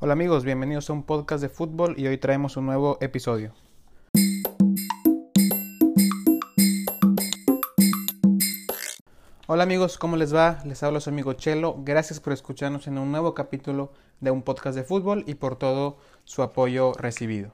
Hola amigos, bienvenidos a un podcast de fútbol y hoy traemos un nuevo episodio. Hola amigos, ¿cómo les va? Les habla su amigo Chelo. Gracias por escucharnos en un nuevo capítulo de un podcast de fútbol y por todo su apoyo recibido.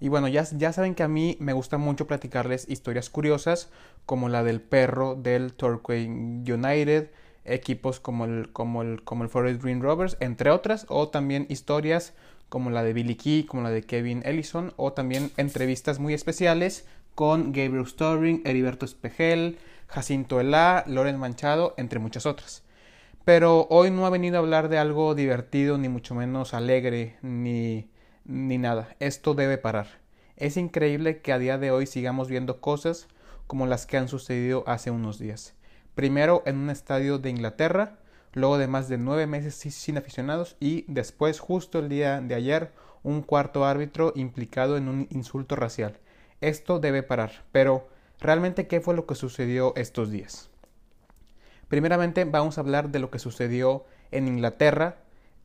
Y bueno, ya, ya saben que a mí me gusta mucho platicarles historias curiosas como la del perro del Torquay United, equipos como el, como el, como el Forest Green Rovers, entre otras, o también historias como la de Billy Key, como la de Kevin Ellison, o también entrevistas muy especiales con Gabriel Storing, Heriberto Espejel, Jacinto Elá, Loren Manchado, entre muchas otras. Pero hoy no ha venido a hablar de algo divertido, ni mucho menos alegre, ni, ni nada. Esto debe parar. Es increíble que a día de hoy sigamos viendo cosas como las que han sucedido hace unos días primero en un estadio de Inglaterra, luego de más de nueve meses sin aficionados y después, justo el día de ayer, un cuarto árbitro implicado en un insulto racial. Esto debe parar, pero ¿realmente qué fue lo que sucedió estos días? Primeramente vamos a hablar de lo que sucedió en Inglaterra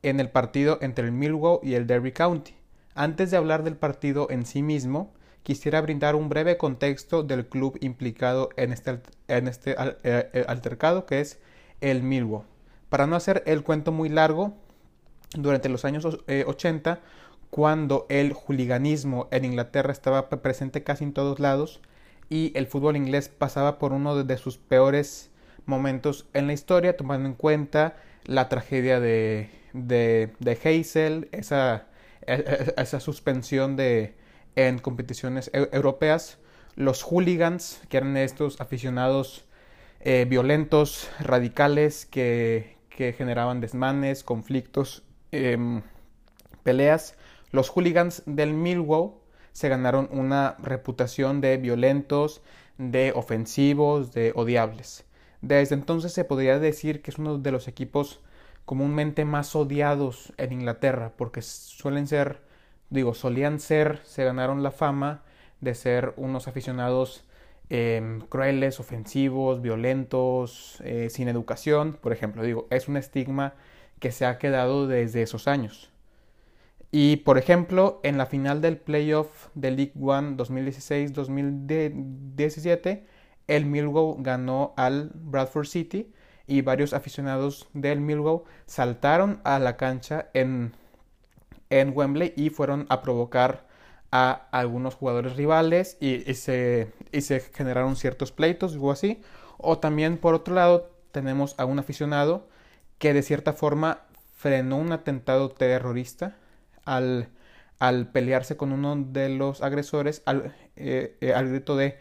en el partido entre el Millwall y el Derby County. Antes de hablar del partido en sí mismo, quisiera brindar un breve contexto del club implicado en este, este eh, eh, altercado que es el Millwall. Para no hacer el cuento muy largo, durante los años 80, eh, cuando el juliganismo en Inglaterra estaba presente casi en todos lados y el fútbol inglés pasaba por uno de sus peores momentos en la historia, tomando en cuenta la tragedia de, de, Hazel, e, e, esa suspensión de, en competiciones europeas. Los hooligans, que eran estos aficionados eh, violentos, radicales, que, generaban desmanes, conflictos, em, peleas. Los hooligans del Millwall se ganaron una reputación de violentos, de ofensivos, de odiables. Desde entonces se podría decir que es uno de los equipos comúnmente más odiados en Inglaterra, porque suelen ser digo, solían ser, se ganaron la fama de ser unos aficionados em, crueles, ofensivos, violentos, eh, sin educación, por ejemplo, digo, es un estigma que se ha quedado desde esos años. Y por ejemplo, en la final del playoff de League One 2016-2017, el Millwall ganó al Bradford City y varios aficionados del Millwall saltaron a la cancha en en Wembley y fueron a provocar a algunos jugadores rivales y, se, se generaron ciertos pleitos o así. O también por otro lado tenemos a un aficionado que de cierta forma frenó un atentado terrorista al, al pelearse con uno de los agresores al, eh, eh, al grito de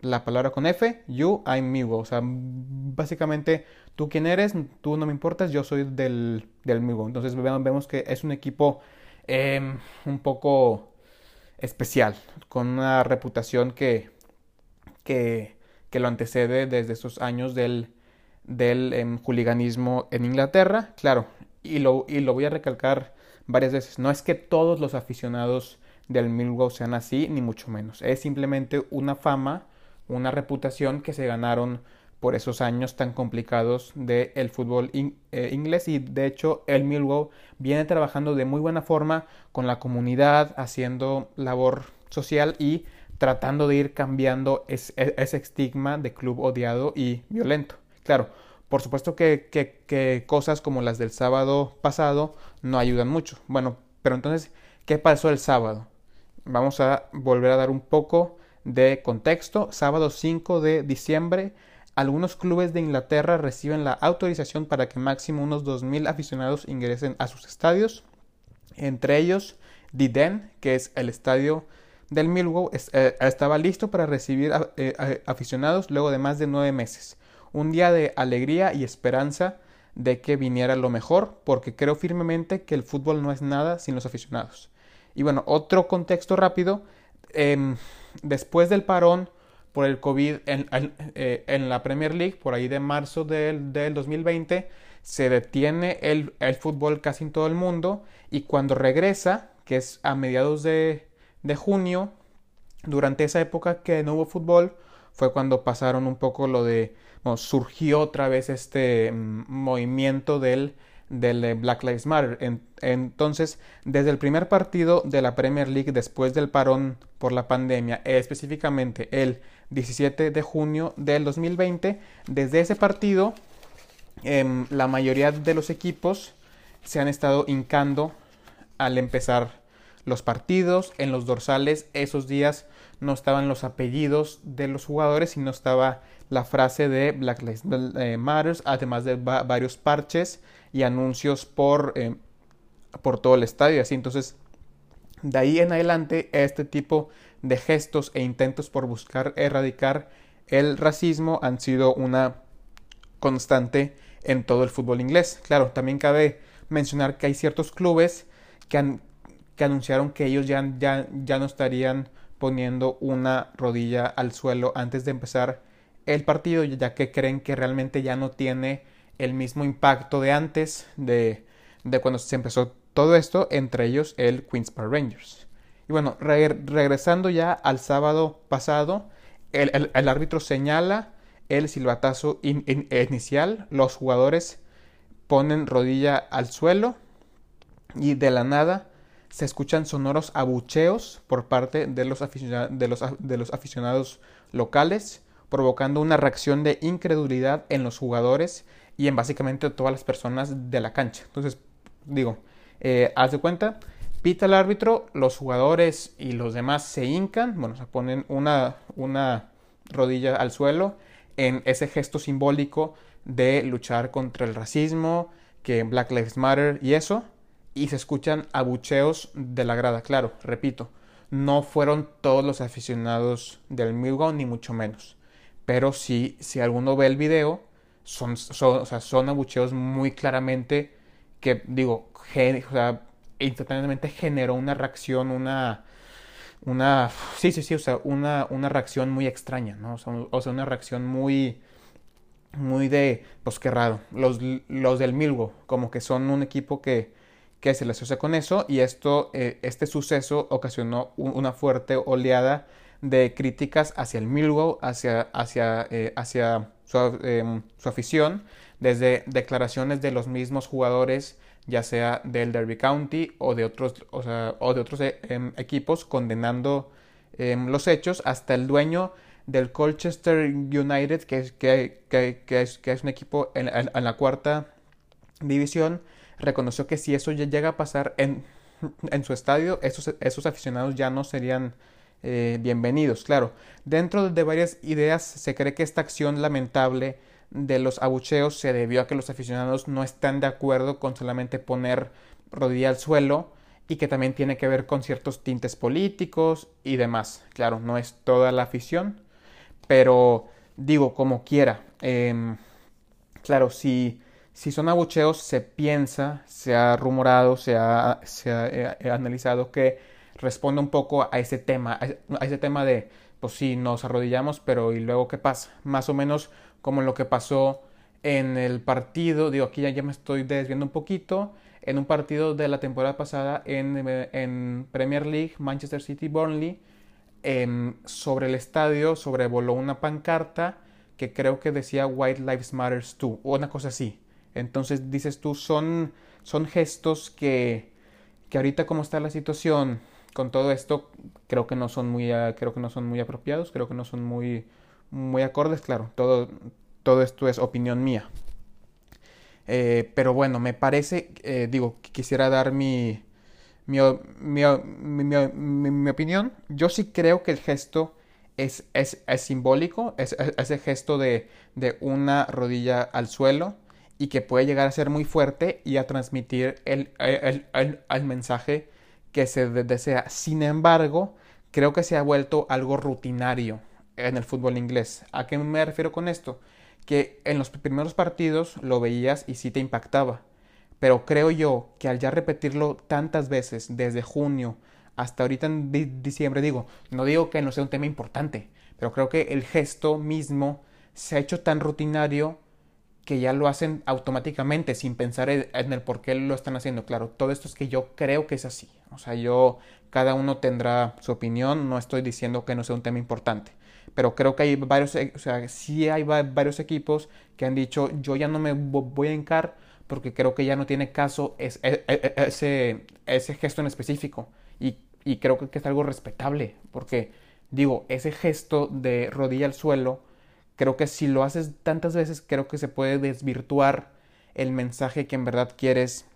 la palabra con F, you, I'm me. O sea, básicamente, tú quién eres, tú no me importas, yo soy del, del Entonces vemos que es un equipo Em, un poco especial, con una reputación que, que, que, lo antecede desde esos años del, del em, juliganismo en Inglaterra. Claro, y lo, y lo voy a recalcar varias veces, no es que todos los aficionados del Millwall sean así, ni mucho menos. Es simplemente una fama, una reputación que se ganaron por esos años tan complicados del fútbol eh, inglés y de hecho el Millwall viene trabajando de muy buena forma con la comunidad, haciendo labor social y tratando de ir cambiando e, ese estigma de club odiado y violento. Claro, por supuesto que, que, cosas como las del sábado pasado no ayudan mucho. Bueno, pero entonces, ¿qué pasó el sábado? Vamos a volver a dar un poco de contexto. Sábado 5 de diciembre algunos clubes de Inglaterra reciben la autorización para que máximo unos 2.000 aficionados ingresen a sus estadios, entre ellos Den, que es el estadio del Millwall, eh, estaba listo para recibir eh, aficionados luego de más de nueve meses. Un día de alegría y esperanza de que viniera lo mejor, porque creo firmemente que el fútbol no es nada sin los aficionados. Y bueno, otro contexto rápido. Em, después del parón por el COVID eh, en, la Premier League, por ahí de marzo del, 2020, se detiene el, fútbol casi en todo el mundo y cuando regresa, que es a mediados de, junio, durante esa época que no hubo fútbol, fue cuando pasaron un poco lo de, surgió otra vez este mm, movimiento del del Black Lives Matter. entonces, desde el primer partido de la Premier League después del parón por la pandemia, específicamente el 17 de junio del 2020, desde ese partido, em, la mayoría de los equipos se han estado hincando al empezar los partidos, en los dorsales, esos días no estaban los apellidos de los jugadores, sino estaba la frase de Black Lives eh, Matter, además de varios parches y anuncios por, eh, por todo el estadio. Así entonces, de ahí en adelante, este tipo de gestos e intentos por buscar erradicar el racismo han sido una constante en todo el fútbol inglés. Claro, también cabe mencionar que hay ciertos clubes que, han, que anunciaron que ellos ya, ya, ya no estarían poniendo una rodilla al suelo antes de empezar el partido, ya que creen que realmente ya no tiene el mismo impacto de antes, de, de cuando se empezó todo esto, entre ellos el Queens Park Rangers. Y bueno, regresando ya al sábado pasado, el, el, árbitro señala el silbatazo inicial, los jugadores ponen rodilla al suelo y de la nada se escuchan sonoros abucheos por parte de los, de los, de los aficionados locales, provocando una reacción de incredulidad en los jugadores y en básicamente todas las personas de la cancha. Entonces, digo, eh, haz de cuenta, pita el árbitro, los jugadores y los demás se hincan, bueno, se ponen una, una rodilla al suelo en ese gesto simbólico de luchar contra el racismo, que Black Lives Matter y eso, y se escuchan abucheos de la grada. Claro, repito, no fueron todos los aficionados del Millwall, ni mucho menos. Pero sí, si alguno ve el video, son, son, son abucheos muy claramente que, digo, instantáneamente generó una reacción, una, una, sí, sí, sí, o sea, una, una reacción muy extraña, ¿no? O sea, una reacción muy, muy de, pues qué raro, los, los del Milgo, como que son un equipo que, que se les asocia con eso y esto, eh, este suceso ocasionó una fuerte oleada de críticas hacia el Millwall, hacia, hacia, eh, hacia em, su, afición, desde declaraciones de los mismos jugadores, ya sea del Derby County o de otros, o, de otros em, equipos, condenando em, los hechos, hasta el dueño del Colchester United, que, que, que, es, que es, un equipo en la cuarta división, reconoció que si eso ya llega a pasar en, en su estadio, esos, esos, aficionados ya no serían eh, bienvenidos. Claro, dentro de varias ideas se cree que esta acción lamentable de los abucheos se debió a que los aficionados no están de acuerdo con solamente poner rodilla al suelo y que también tiene que ver con ciertos tintes políticos y demás. Claro, no es toda la afición, pero digo, como quiera. Em, claro, si si son abucheos, se piensa, se ha rumorado, se ha, eh, analizado que responde un poco a ese tema, a ese tema de, pues sí, nos arrodillamos, pero ¿y luego qué pasa? Más o menos como lo que pasó en el partido, digo, aquí ya, ya me estoy desviando un poquito, en un partido de la temporada pasada en, en Premier League, Manchester City Burnley, em, sobre el estadio sobrevoló una pancarta que creo que decía White Lives Matters Too, o una cosa así. Entonces dices tú, son, son gestos que, que ahorita como está la situación con todo esto, creo que no son muy, creo que no son muy apropiados, creo que no son muy, muy acordes, claro, todo, todo esto es opinión mía. Eh, pero bueno, me parece, eh, digo, quisiera dar mi mi, mi, mi, opinión. Yo sí creo que el gesto es, es, es simbólico, es, ese gesto de, de una rodilla al suelo y que puede llegar a ser muy fuerte y a transmitir el, el, mensaje que se desea. Sin embargo, creo que se ha vuelto algo rutinario en el fútbol inglés. ¿A qué me refiero con esto? Que en los primeros partidos lo veías y sí te impactaba. Pero creo yo que al ya repetirlo tantas veces, desde junio hasta ahorita en diciembre, digo, no digo que no sea un tema importante, pero creo que el gesto mismo se ha hecho tan rutinario que ya lo hacen automáticamente sin pensar en el por qué lo están haciendo. Claro, todo esto es que yo creo que es así. O sea, yo, cada uno tendrá su opinión, no estoy diciendo que no sea un tema importante. Pero creo que hay varios, o sea, sí hay varios equipos que han dicho, yo ya no me voy a encar porque creo que ya no tiene caso e, e, e, ese, ese gesto en específico. Y, y creo que es algo respetable, porque digo, ese gesto de rodilla al suelo, creo que si lo haces tantas veces, creo que se puede desvirtuar el mensaje que en verdad quieres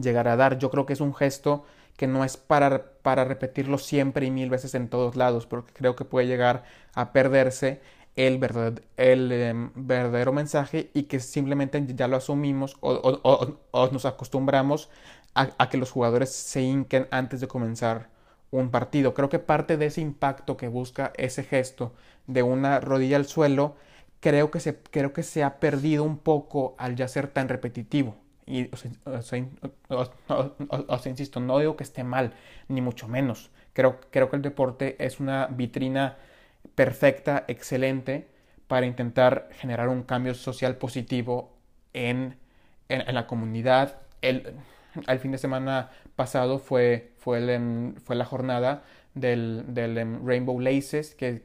llegar a dar. Yo creo que es un gesto que no es para, para repetirlo siempre y mil veces en todos lados, porque creo que puede llegar a perderse el, el em, verdadero mensaje y que simplemente ya lo asumimos o, nos acostumbramos a, que los jugadores se hinquen antes de comenzar un partido. Creo que parte de ese impacto que busca ese gesto de una rodilla al suelo, creo que se, creo que se ha perdido un poco al ya ser tan repetitivo. Y, o sea, insisto, no digo que esté mal, ni mucho menos. Creo, creo que el deporte es una vitrina perfecta, excelente, para intentar generar un cambio social positivo en, en, la comunidad. El, el, fin de semana pasado fue, fue, el, fue la jornada del, del em, Rainbow Laces, que,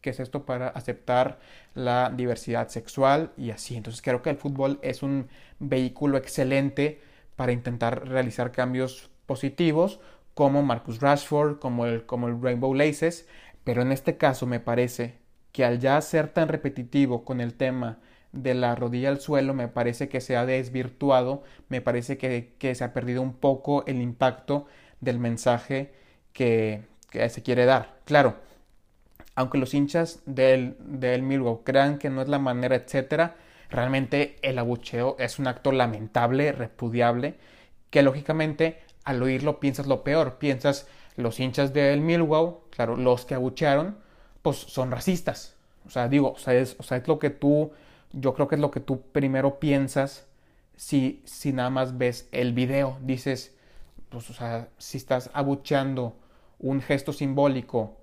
que, es esto para aceptar la diversidad sexual y así. Entonces creo que el fútbol es un vehículo excelente para intentar realizar cambios positivos como Marcus Rashford, como el, como el Rainbow Laces, pero en este caso me parece que al ya ser tan repetitivo con el tema de la rodilla al suelo, me parece que se ha desvirtuado, me parece que, se ha perdido un poco el impacto del mensaje que, se quiere dar. Claro, aunque los hinchas del, del Millwall crean que no es la manera, etcétera, realmente el abucheo es un acto lamentable, repudiable, que lógicamente al oírlo piensas lo peor, piensas los hinchas del Millwall, claro, los que abuchearon, pues son racistas. O sea, digo, o sea, es, lo que tú, yo creo que es lo que tú primero piensas si, si nada más ves el video. Dices, pues, o sea, si estás abucheando un gesto simbólico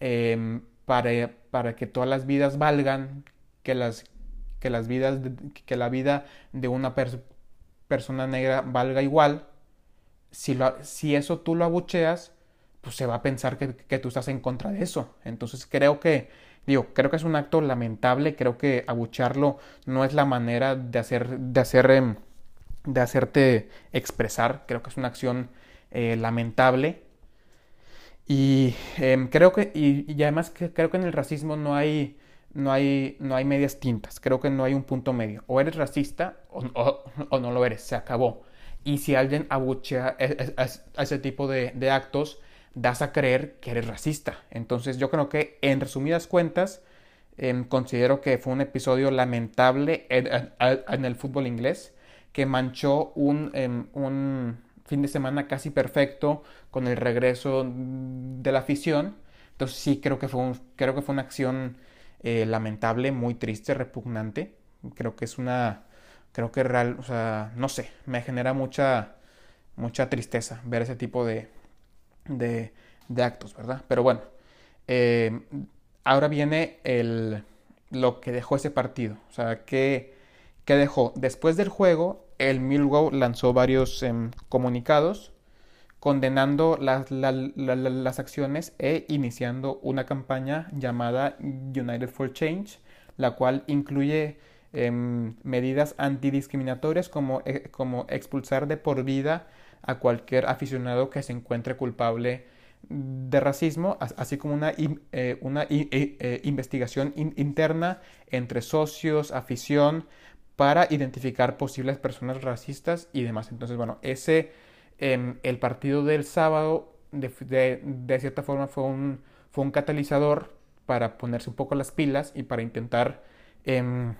em, para, para que todas las vidas valgan, que las, que las vidas, que la vida de una persona negra valga igual, si, lo, si eso tú lo abucheas, pues se va a pensar que, tú estás en contra de eso. Entonces creo que, digo, creo que es un acto lamentable, creo que abucharlo no es la manera de hacer, de hacer, em, de hacerte expresar, creo que es una acción eh, lamentable. Y em, creo que, y, además que, creo que en el racismo no hay, no hay, no hay medias tintas, creo que no hay un punto medio. O eres racista o, no lo eres, se acabó. Y si alguien abuchea e, e, a, ese tipo de actos, das a creer que eres racista. Entonces yo creo que en resumidas cuentas em, considero que fue un episodio lamentable en, el fútbol inglés que manchó un, em, un, fin de semana casi perfecto con el regreso de la afición. Entonces sí creo que fue, creo que fue una acción eh, lamentable, muy triste, repugnante. Creo que es una, creo que real, o sea, no sé, me genera mucha, mucha tristeza ver ese tipo de, de, actos, ¿verdad? Pero bueno, eh, ahora viene el, lo que dejó ese partido. O sea, ¿qué, dejó? Después del juego, el Millwall lanzó varios em, comunicados condenando las, las, acciones e iniciando una campaña llamada United for Change, la cual incluye em, medidas antidiscriminatorias como, eh, como expulsar de por vida a cualquier aficionado que se encuentre culpable de racismo, así como una, eh, una eh, investigación interna entre socios, afición, para identificar posibles personas racistas y demás. Entonces, bueno, ese, el partido del sábado, de, cierta forma, fue un, fue un catalizador para ponerse un poco las pilas y para intentar em,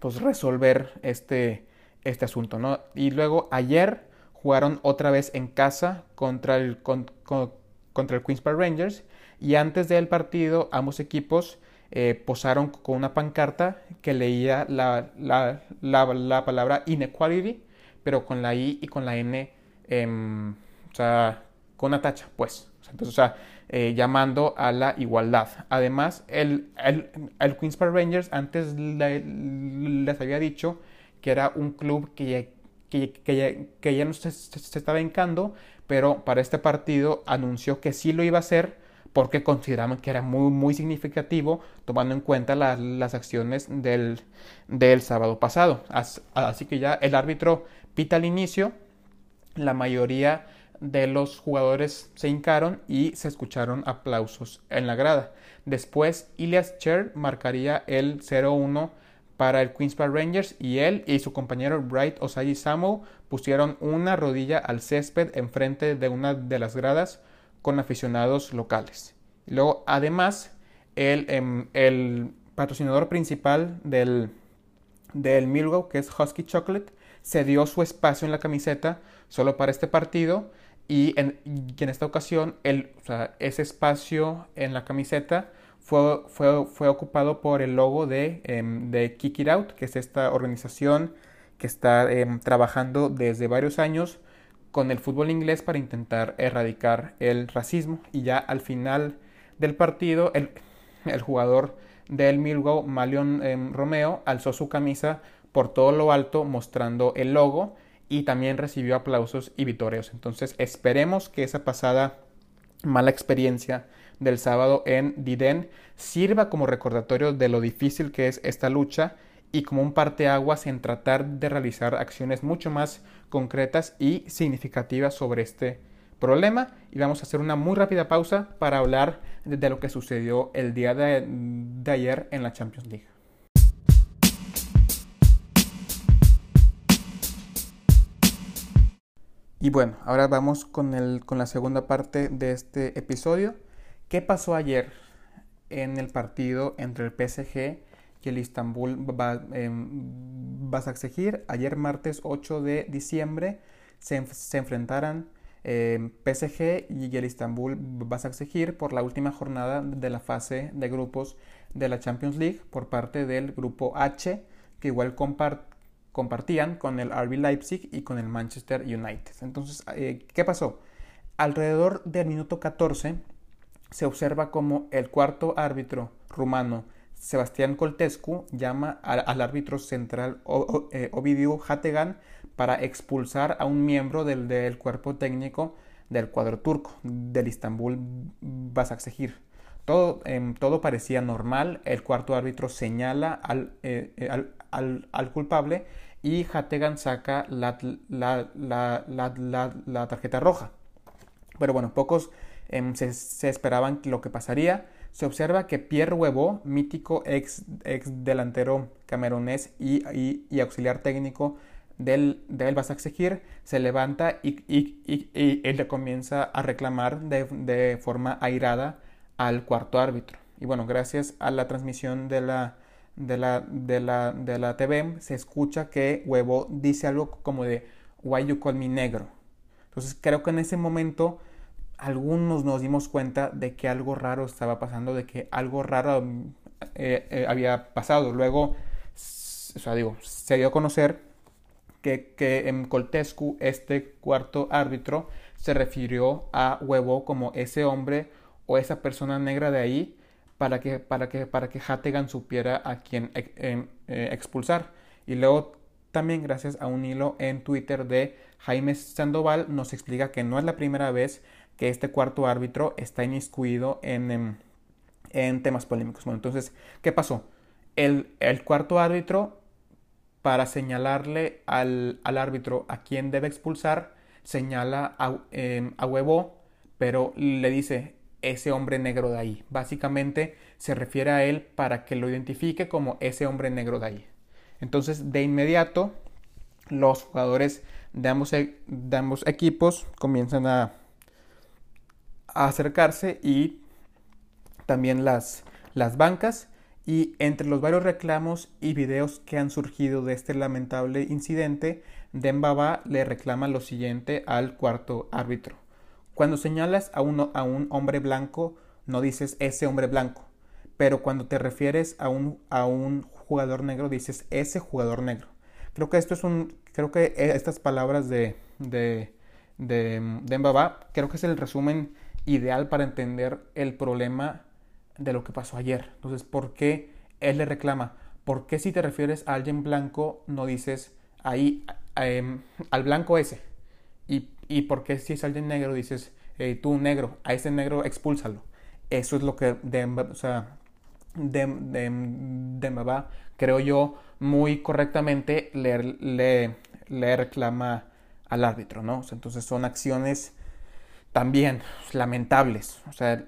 pues resolver este, este asunto, ¿no? Y luego ayer jugaron otra vez en casa contra el, contra el Queens Park Rangers y antes del partido ambos equipos eh, posaron con una pancarta que leía la, la, la, palabra inequality, pero con la I y con la N, em, o sea, con una tacha, pues. Entonces, o sea, eh, llamando a la igualdad. Además, el, el, el Queens Park Rangers antes les había dicho que era un club que, que, ya, no se, estaba hincando, pero para este partido anunció que sí lo iba a hacer porque consideraban que era muy, muy significativo tomando en cuenta las acciones del, del sábado pasado. Así que ya el árbitro pita al inicio, la mayoría de los jugadores se hincaron y se escucharon aplausos en la grada. Después, Ilias Cher marcaría el 0-1 para el Queens Park Rangers y él y su compañero Bright Osayi Samu pusieron una rodilla al césped enfrente de una de las gradas con aficionados locales. Luego, además, el, em, el patrocinador principal del, del Milwaukee, que es Husky Chocolate, cedió su espacio en la camiseta solo para este partido y en, en esta ocasión ese espacio en la camiseta fue, fue, fue ocupado por el logo de, em, de Kick It Out, que es esta organización que está em, trabajando desde varios años con el fútbol inglés para intentar erradicar el racismo. Y ya al final del partido, el, el jugador del Milwaukee, Malion em, Romeo, alzó su camisa por todo lo alto mostrando el logo y también recibió aplausos y vitoreos. Entonces esperemos que esa pasada mala experiencia del sábado en Diden sirva como recordatorio de lo difícil que es esta lucha y como un parteaguas en tratar de realizar acciones mucho más concretas y significativas sobre este problema. Y vamos a hacer una muy rápida pausa para hablar de, lo que sucedió el día de, ayer en la Champions League. Y bueno, ahora vamos con, el, con la segunda parte de este episodio ¿Qué pasó ayer en el partido entre el PSG y el Istanbul em, Basaksehir? Ayer martes 8 de diciembre se, se enfrentaran em, PSG y el Istanbul Basaksehir por la última jornada de la fase de grupos de la Champions League por parte del grupo H que igual compartían con el RB Leipzig y con el Manchester United. Entonces, eh, ¿qué pasó? Alrededor del minuto 14 se observa como el cuarto árbitro rumano, Sebastián Coltescu, llama al, árbitro central eh, Ovidio Hategan para expulsar a un miembro del, cuerpo técnico del cuadro turco, del Istanbul Basaksehir. Todo, em, todo parecía normal, el cuarto árbitro señala al, eh, eh, al, culpable y Hategan saca la, la tarjeta roja. Pero bueno, pocos Em, se, esperaban lo que pasaría. Se observa que Pierre Huevo, mítico ex, ex delantero camerunés y, y, auxiliar técnico del, del Basaksehir, se levanta y, y, él le comienza a reclamar de, de, forma airada al cuarto árbitro. Y bueno, gracias a la transmisión de la, de la, de la, de la TV, se escucha que Huevo dice algo como de Why you call me negro. Entonces creo que en ese momento algunos nos dimos cuenta de que algo raro estaba pasando, de que algo raro eh, eh, había pasado. Luego, o sea, digo, se dio a conocer que, que en Coltescu, este cuarto árbitro, se refirió a Huevo como ese hombre o esa persona negra de ahí para que, para que, para que Hategan supiera a quién eh, expulsar. Y luego también gracias a un hilo en Twitter de Jaime Sandoval nos explica que no es la primera vez que este cuarto árbitro está inmiscuido en, em, en, temas polémicos. Bueno, entonces, ¿qué pasó? El, el cuarto árbitro, para señalarle al, al, árbitro a quien debe expulsar, señala a, em, a Huevo, pero le dice ese hombre negro de ahí. Básicamente se refiere a él para que lo identifique como ese hombre negro de ahí. Entonces, de inmediato, los jugadores de ambos, e, de ambos equipos comienzan a, acercarse y también las, las bancas y entre los varios reclamos y videos que han surgido de este lamentable incidente, Dembaba le reclama lo siguiente al cuarto árbitro. Cuando señalas a, uno, a un hombre blanco, no dices ese hombre blanco, pero cuando te refieres a un, a un jugador negro, dices ese jugador negro. Creo que esto es un, creo que estas palabras de, de, de, de creo que es el resumen ideal para entender el problema de lo que pasó ayer. Entonces, ¿por qué él le reclama? ¿Por qué si te refieres a alguien blanco no dices ahí em, al blanco ese? ¿Y, ¿Y por qué si es alguien negro dices tú negro, a ese negro expúlsalo? eso es lo que Demba, o sea, Demba va, creo yo, muy correctamente le, le, le, reclama al árbitro, ¿no? entonces son acciones también lamentables. O sea,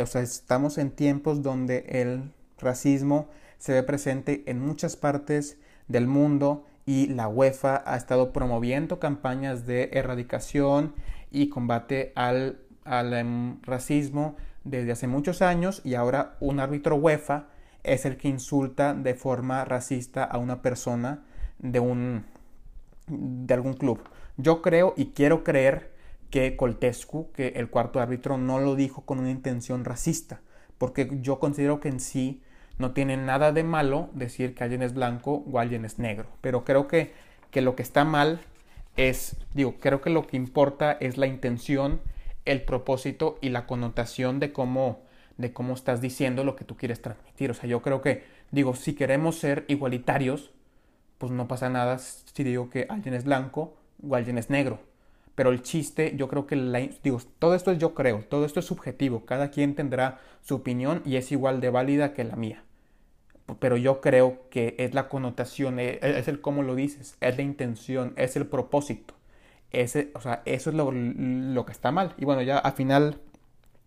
o sea, estamos en tiempos donde el racismo se ve presente en muchas partes del mundo y la UEFA ha estado promoviendo campañas de erradicación y combate al, al em, racismo desde hace muchos años y ahora un árbitro UEFA es el que insulta de forma racista a una persona de un de algún club. Yo creo y quiero creer que Coltescu, que el cuarto árbitro, no lo dijo con una intención racista, porque yo considero que en sí no tiene nada de malo decir que alguien es blanco o alguien es negro, pero creo que, que lo que está mal es, digo, creo que lo que importa es la intención, el propósito y la connotación de cómo, de cómo estás diciendo lo que tú quieres transmitir. O sea, yo creo que, digo, si queremos ser igualitarios, pues no pasa nada si digo que alguien es blanco o alguien es negro. Pero el chiste, yo creo que, la, digo, todo esto es yo creo, todo esto es subjetivo, cada quien tendrá su opinión y es igual de válida que la mía. Pero yo creo que es la connotación, e, e, es el cómo lo dices, es la intención, es el propósito. Ese, o sea, eso es lo, lo que está mal. Y bueno, ya a final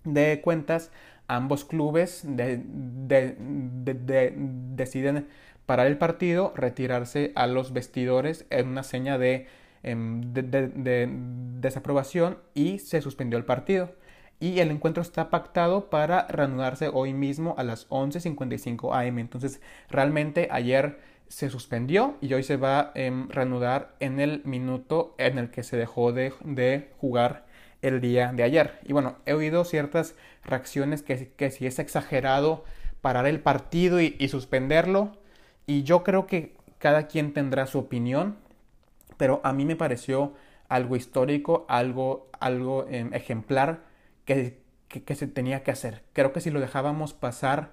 de cuentas, ambos clubes de, de, deciden parar el partido, retirarse a los vestidores en una seña de Em, de, desaprobación y se suspendió el partido. Y el encuentro está pactado para reanudarse hoy mismo a las 11.55 am. Entonces, realmente ayer se suspendió y hoy se va a em, reanudar en el minuto en el que se dejó de, de, jugar el día de ayer. Y bueno, he oído ciertas reacciones que, que si es exagerado parar el partido y, y suspenderlo. Y yo creo que cada quien tendrá su opinión pero a mí me pareció algo histórico, algo, algo em, ejemplar que, que, se tenía que hacer. Creo que si lo dejábamos pasar,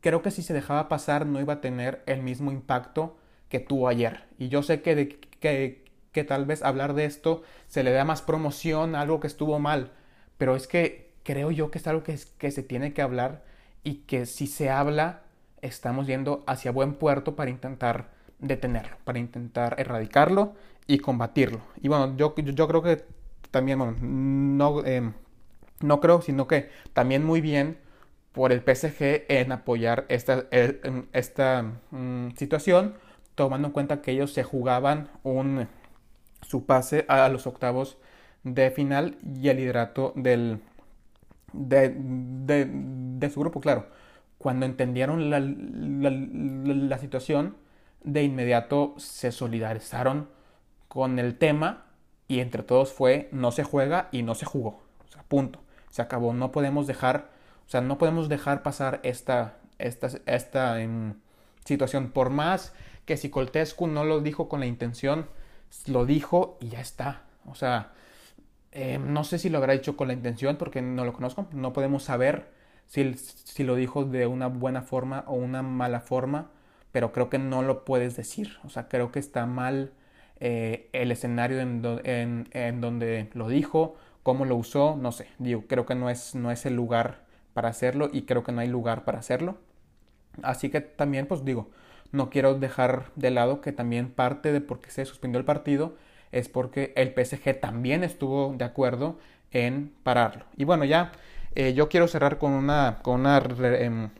creo que si se dejaba pasar no iba a tener el mismo impacto que tuvo ayer. Y yo sé que, que, que tal vez hablar de esto se le da más promoción algo que estuvo mal, pero es que creo yo que es algo que, que se tiene que hablar y que si se habla estamos yendo hacia buen puerto para intentar detenerlo, para intentar erradicarlo y combatirlo. Y bueno, yo, yo creo que también, bueno, no, em, no creo, sino que también muy bien por el PSG en apoyar esta, esta mm, situación, tomando en cuenta que ellos se jugaban un, su pase a los octavos de final y el liderato del, de, de, su grupo, claro. Cuando entendieron la, la, la situación, de inmediato se solidarizaron con el tema y entre todos fue no se juega y no se jugó. O sea, punto. Se acabó. No podemos dejar, o sea, no podemos dejar pasar esta, esta, esta em, situación. Por más que si Coltescu no lo dijo con la intención, lo dijo y ya está. O sea, em, no sé si lo habrá dicho con la intención porque no lo conozco. No podemos saber si, si lo dijo de una buena forma o una mala forma pero creo que no lo puedes decir. O sea, creo que está mal eh, el escenario en, en, donde lo dijo, cómo lo usó, no sé. Digo, creo que no es, no es el lugar para hacerlo y creo que no hay lugar para hacerlo. Así que también, pues digo, no quiero dejar de lado que también parte de por qué se suspendió el partido es porque el PSG también estuvo de acuerdo en pararlo. Y bueno, ya eh, yo quiero cerrar con una, con una em,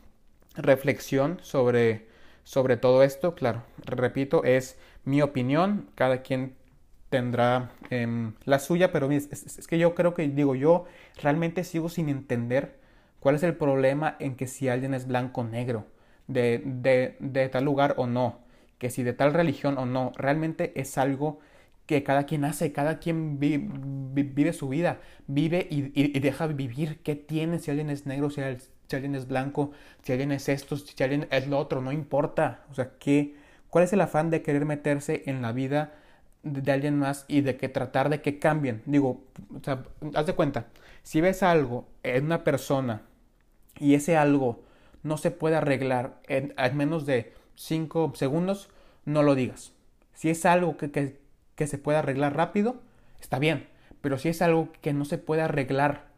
reflexión sobre sobre todo esto, claro, repito, es mi opinión, cada quien tendrá em, la suya, pero es, que yo creo que, digo, yo realmente sigo sin entender cuál es el problema en que si alguien es blanco o negro, de, de, de tal lugar o no, que si de tal religión o no, realmente es algo que cada quien hace, cada quien vive su vida, vive y, y, deja vivir qué tiene, si alguien es negro, si, si alguien es blanco, si alguien es esto, si alguien es lo otro, no importa. O sea, ¿qué, ¿cuál es el afán de querer meterse en la vida de, alguien más y de que tratar de que cambien? Digo, o sea, haz de cuenta, si ves algo en una persona y ese algo no se puede arreglar en, menos de 5 segundos, no lo digas. Si es algo que, que, que se puede arreglar rápido, está bien. Pero si es algo que no se puede arreglar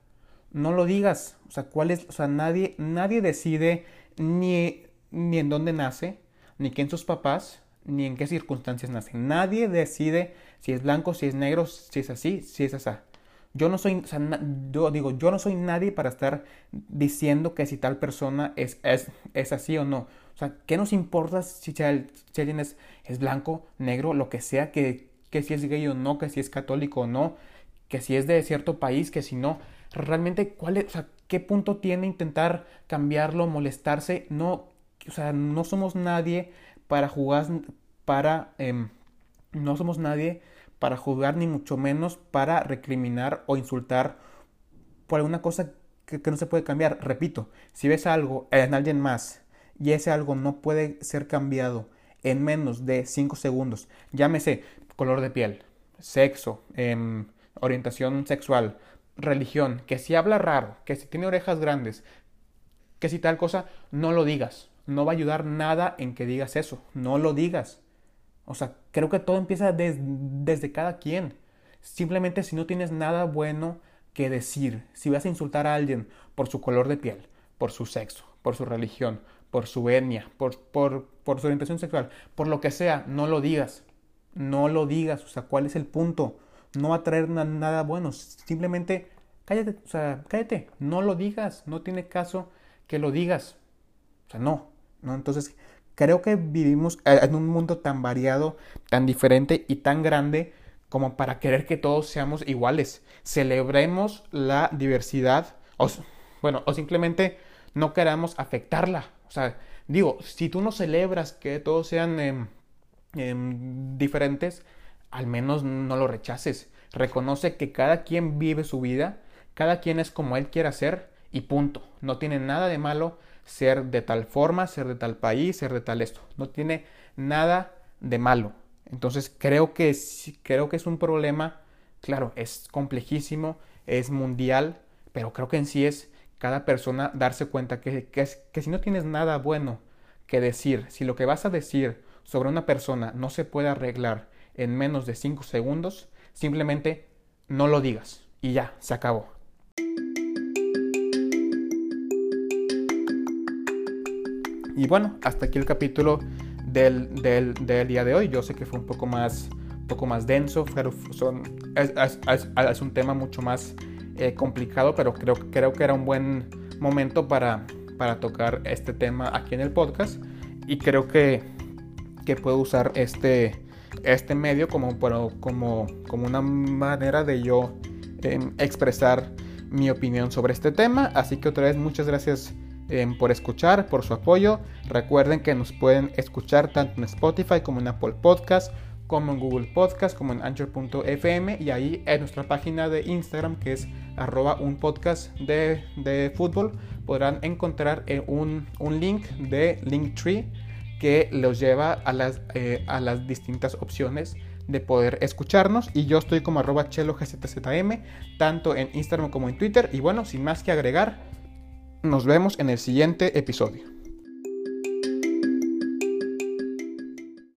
no lo digas. O sea, ¿cuál es? O sea, nadie, nadie decide ni, ni en dónde nace, ni quién sus papás, ni en qué circunstancias nacen. Nadie decide si es blanco, si es negro, si es así, si es así. Yo no soy, o sea, yo digo, yo no soy nadie para estar diciendo que si tal persona es, es, es así o no. O sea, ¿qué nos importa si, si alguien es, es, blanco, negro, lo que sea, que, que si es gay o no, que si es católico o no, que si es de cierto país, que si no? Realmente, ¿cuál es, o sea, qué punto tiene intentar cambiarlo, molestarse? No, o sea, no somos nadie para jugar, para, eh, no somos nadie para juzgar ni mucho menos para recriminar o insultar por alguna cosa que, no se puede cambiar. Repito, si ves algo en alguien más y ese algo no puede ser cambiado en menos de 5 segundos, llámese color de piel, sexo, em, orientación sexual, religión, que si habla raro, que si tiene orejas grandes, que si tal cosa, no lo digas. No va a ayudar nada en que digas eso. No lo digas. O sea, creo que todo empieza desde cada quien. Simplemente si no tienes nada bueno que decir, si vas a insultar a alguien por su color de piel, por su sexo, por su religión, por su etnia, por, por, por su orientación sexual, por lo que sea, no lo digas. No lo digas. O sea, ¿cuál es el punto? No va nada bueno. Simplemente cállate, o sea, cállate. No lo digas. No tiene caso que lo digas. O sea, no. ¿no? Entonces, Creo que vivimos eh, en un mundo tan variado, tan diferente y tan grande como para querer que todos seamos iguales. Celebremos la diversidad, o, bueno, o simplemente no queramos afectarla. O sea, digo, si tú no celebras que todos sean em, em, diferentes, al menos no lo rechaces. Reconoce que cada quien vive su vida, cada quien es como él quiera ser y punto. No tiene nada de malo ser de tal forma, ser de tal país, ser de tal esto. No tiene nada de malo. Entonces creo que, creo que es un problema, claro, es complejísimo, es mundial, pero creo que en sí es cada persona darse cuenta que, que, que si no tienes nada bueno que decir, si lo que vas a decir sobre una persona no se puede arreglar en menos de 5 segundos, simplemente no lo digas y ya, se acabó. Y bueno, hasta aquí el capítulo del, del, del, día de hoy. Yo sé que fue un poco más, poco más denso, pero son, es, un tema mucho más eh, complicado, pero creo, creo que era un buen momento para, para tocar este tema aquí en el podcast. Y creo que, que puedo usar este, este medio como, como, como una manera de yo eh, expresar mi opinión sobre este tema. Así que otra vez muchas gracias por escuchar, por su apoyo. Recuerden que nos pueden escuchar tanto en Spotify como en Apple Podcast, como en Google Podcast, como en Anchor.fm y ahí en nuestra página de Instagram que es arroba un podcast de, fútbol podrán encontrar eh, un, un, link de Linktree que los lleva a las, eh, a las distintas opciones de poder escucharnos y yo estoy como arroba chelo gzm tanto en Instagram como en Twitter y bueno sin más que agregar nos vemos en el siguiente episodio.